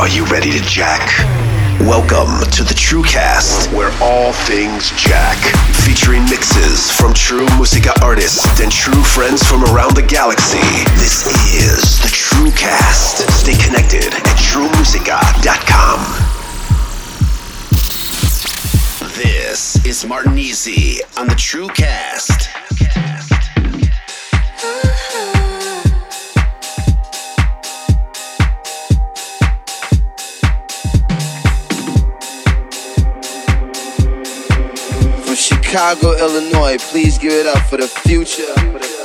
Are you ready to jack? Welcome to the TrueCast, where all things jack. Featuring mixes from true musica artists and true friends from around the galaxy. This is the TrueCast. Stay connected at truemusica.com. This is Martin Easy on the TrueCast. Chicago, Illinois. Please give it up for the future.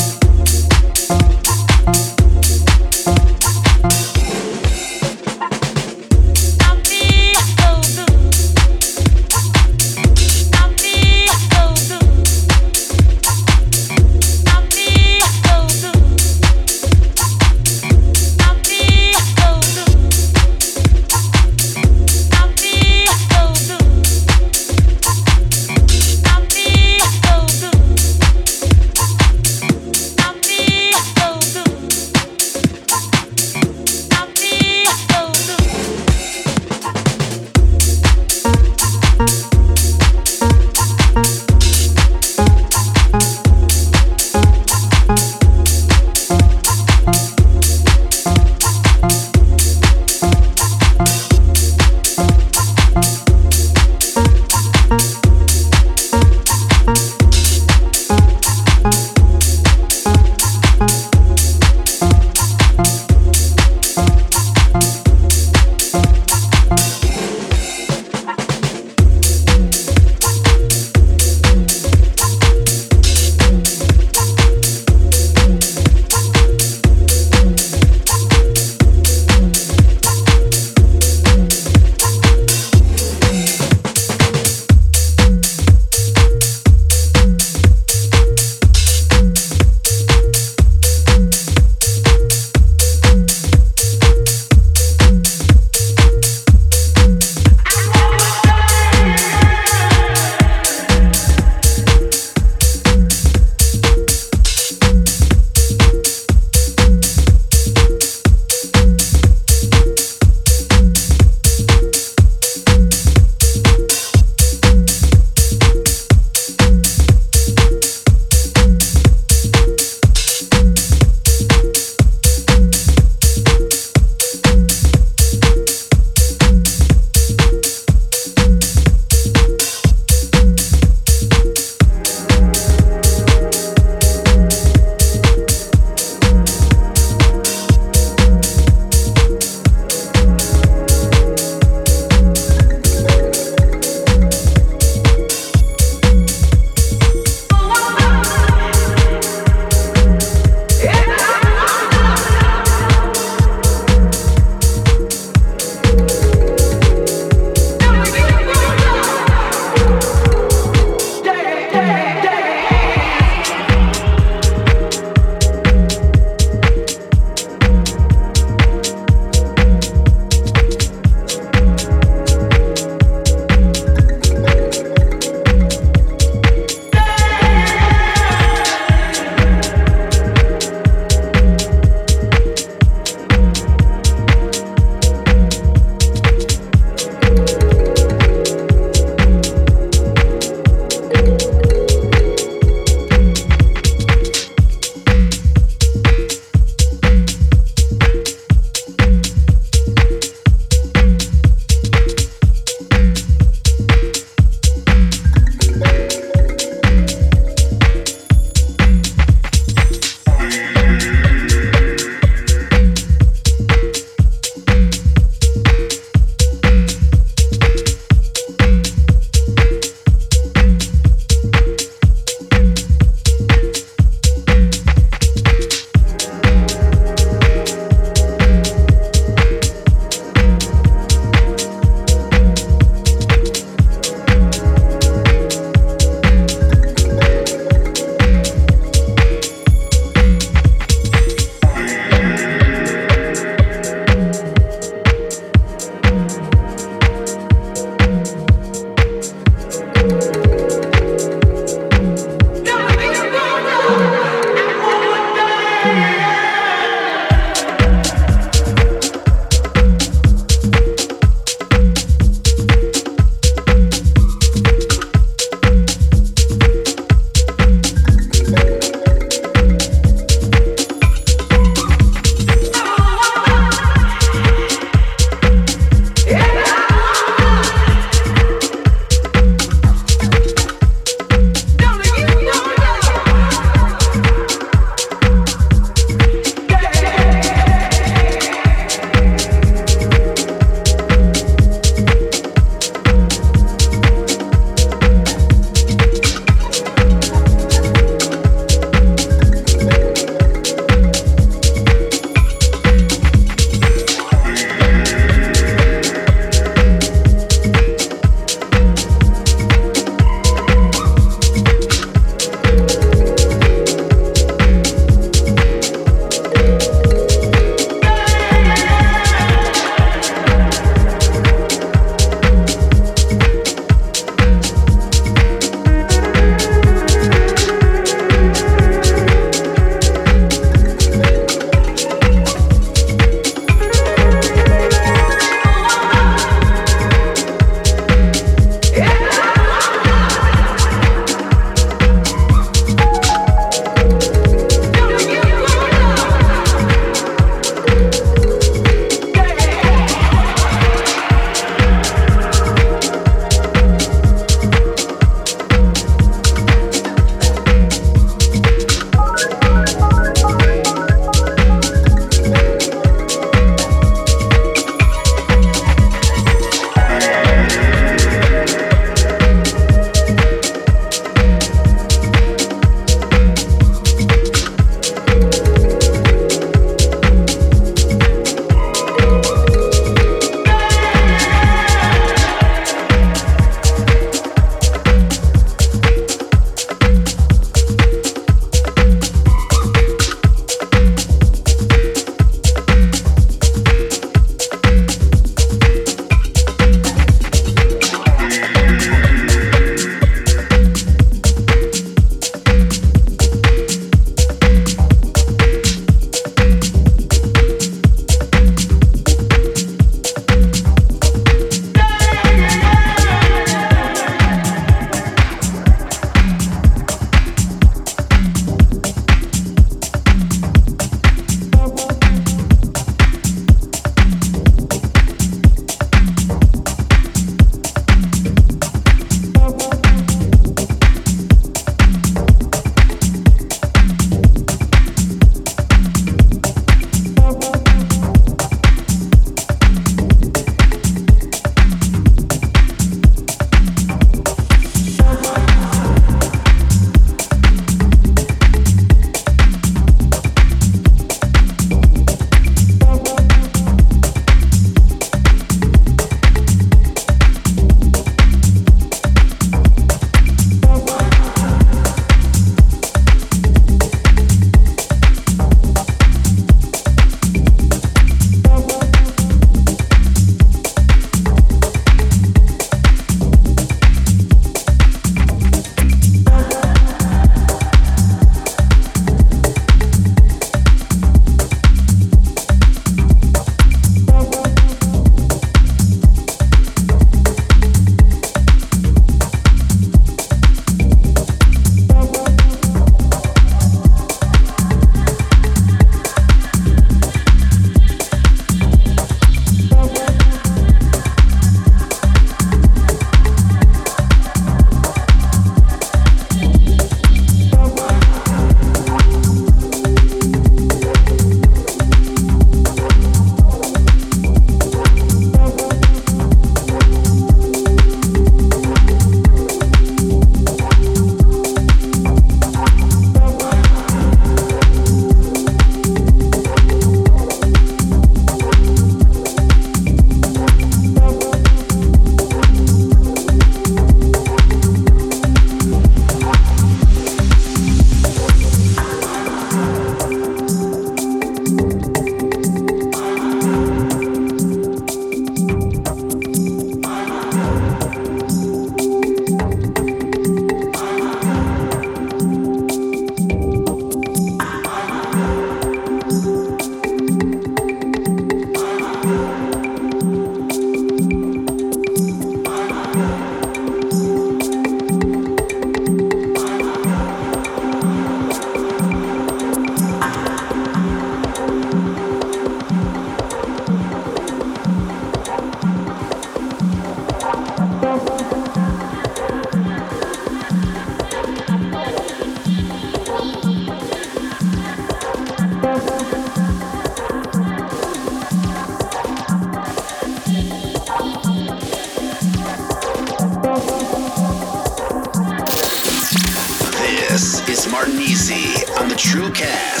Podcast.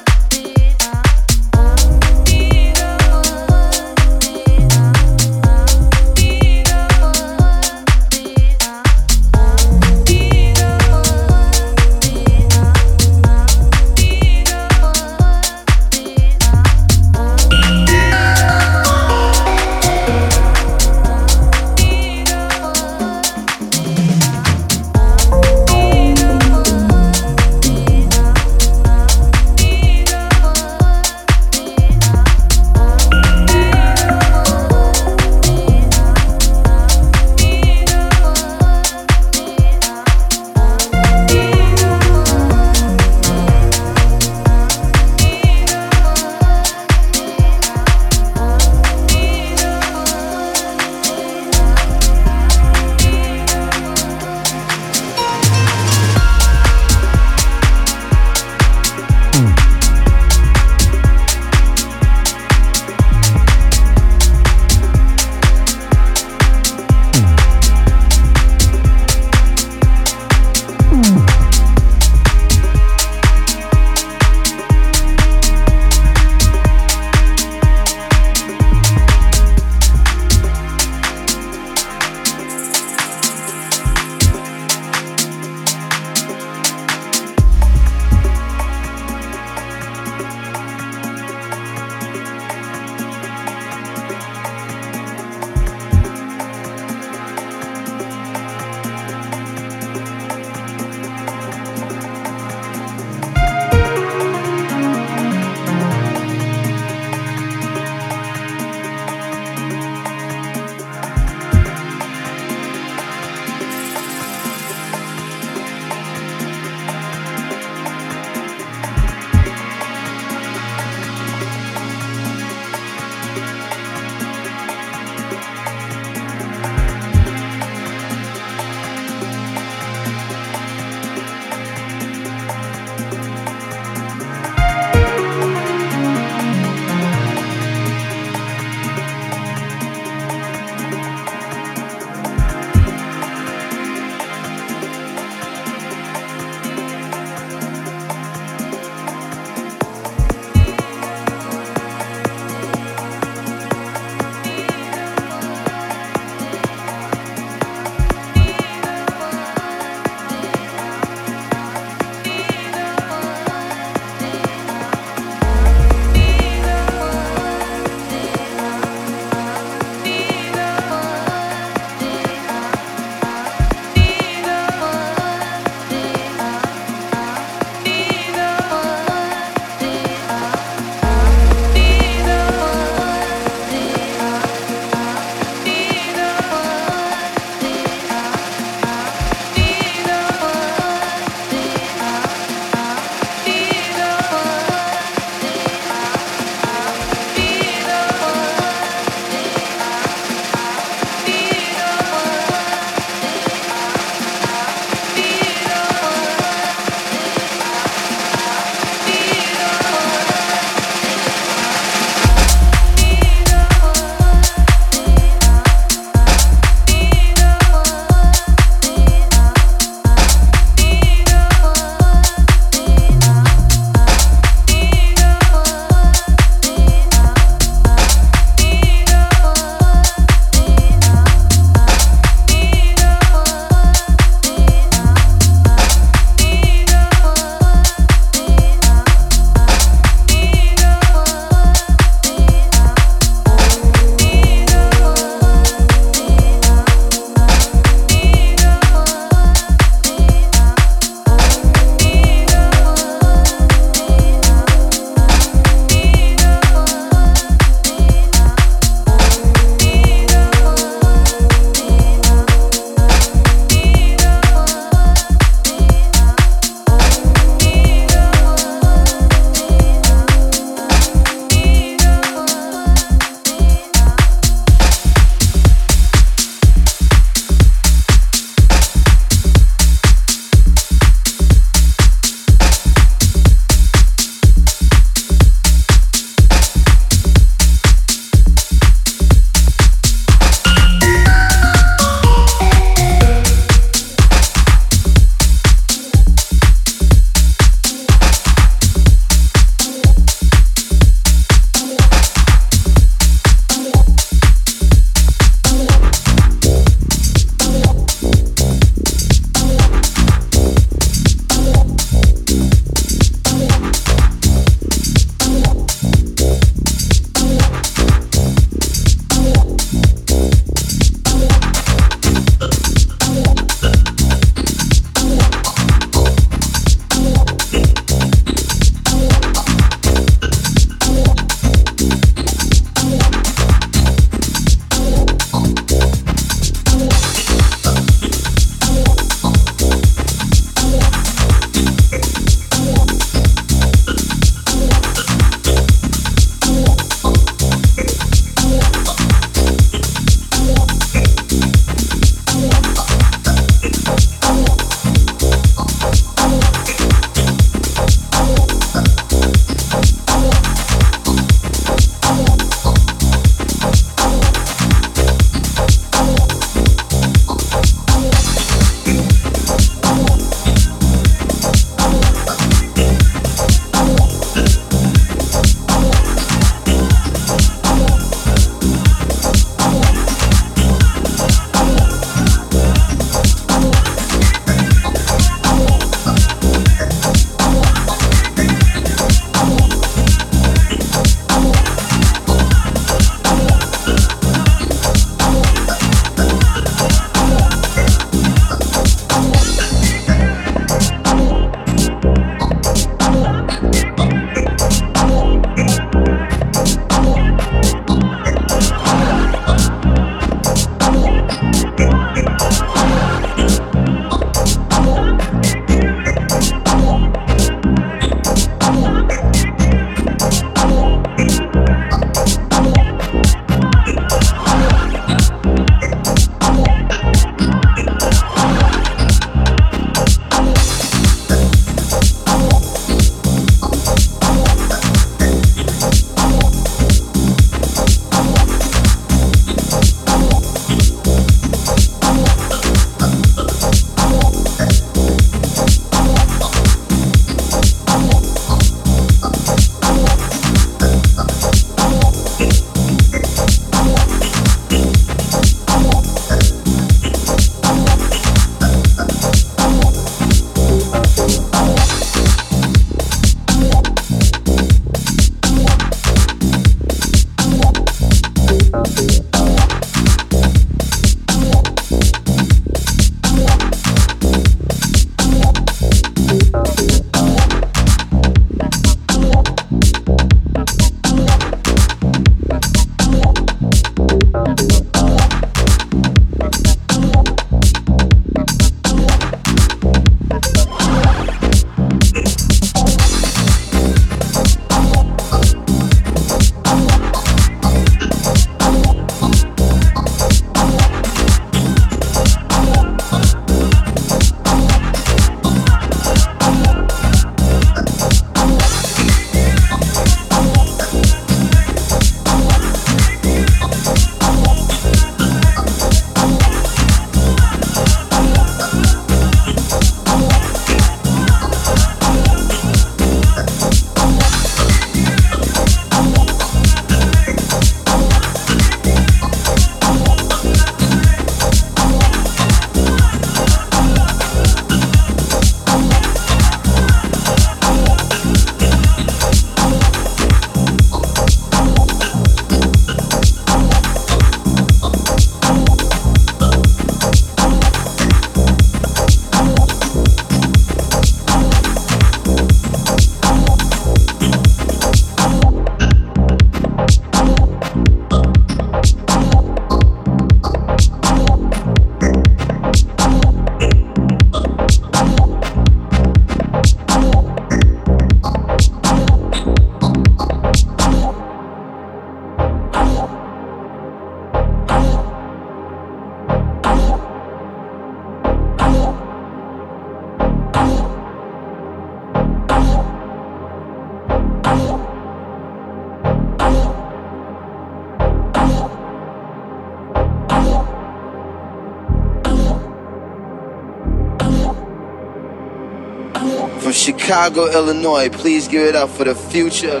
Chicago, Illinois. Please give it up for the future.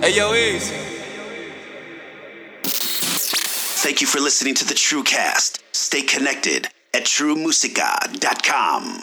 Hey, yo, Easy. Thank you for listening to the TrueCast. Stay connected at truemusica.com.